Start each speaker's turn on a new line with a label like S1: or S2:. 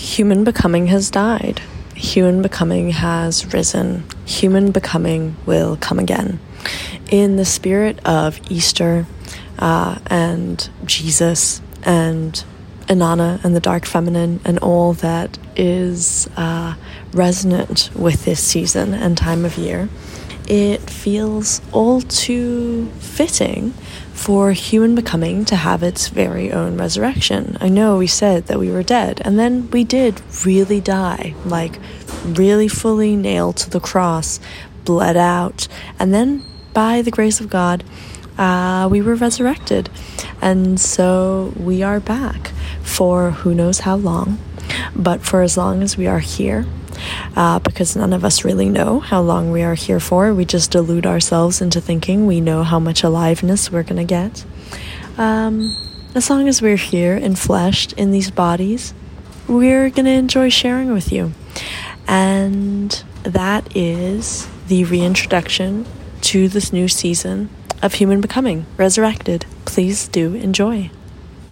S1: Human becoming has died. Human becoming has risen. Human becoming will come again. In the spirit of Easter uh, and Jesus and Inanna and the Dark Feminine and all that is uh, resonant with this season and time of year, it feels all too fitting for human becoming to have its very own resurrection. I know we said that we were dead, and then we did really die, like really fully nailed to the cross, bled out, and then by the grace of God, uh, we were resurrected. And so we are back for who knows how long, but for as long as we are here, uh, because none of us really know how long we are here for. We just delude ourselves into thinking we know how much aliveness we're going to get. Um, as long as we're here and fleshed in these bodies, we're going to enjoy sharing with you. And that is the reintroduction to this new season of Human Becoming Resurrected. Please do enjoy.